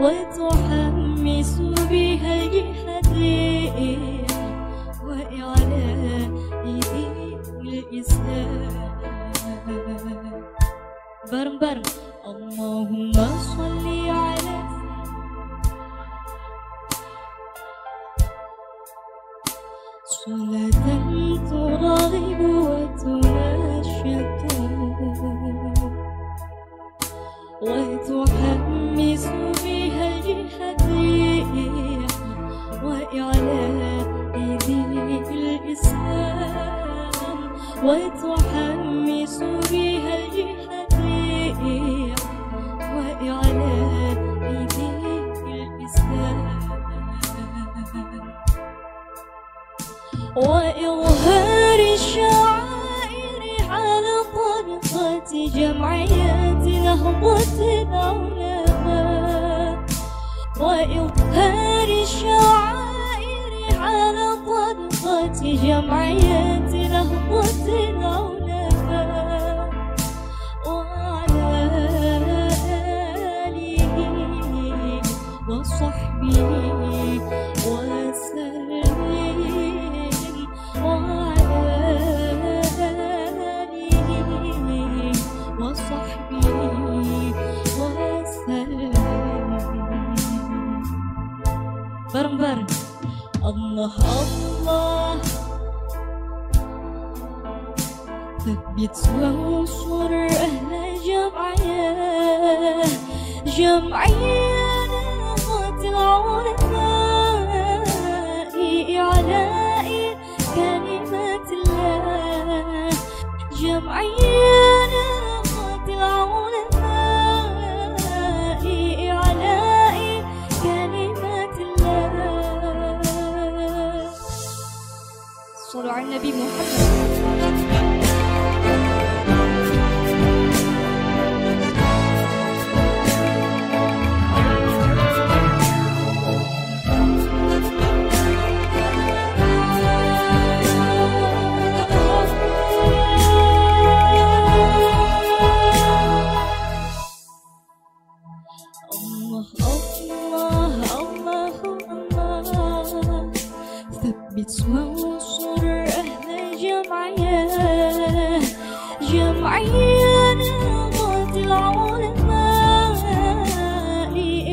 وتحمس بها الجهديح وإعلاء دين الإسلام برم برم اللهم صل على صلاة ترغب وتحمس بها الجهديح وإعلاء دين الإسلام وإظهار الشعائر على طريقة جمعيات نهضة العلماء وإظهار الشعائر طريقة جمعيات نهضة العلماء وعلى آله وصحبه وسلم وعلى آله وصحبه وسلم برم الله الله. ثبت وانصر أهل جمعية. جمعية نهضة العلماء صلوا على النبي محمد. الله الله الله ثبت جمعية جمعية نهضة العلماء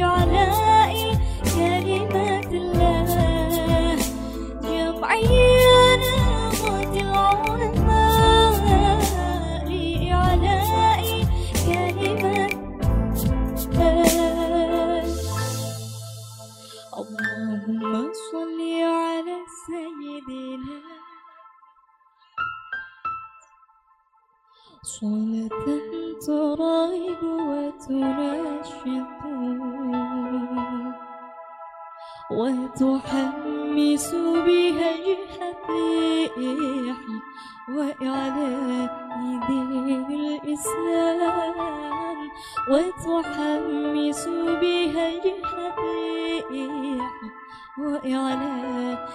إعلاء كلمة الله جمعية نهضة العلماء إعلاء كلمة اللهم صل على سيدنا صلاة ترغب وتنشط وتحمس بها الجهديح وإعلاء دين الإسلام. وتحمس بها الجهديح وإعلاء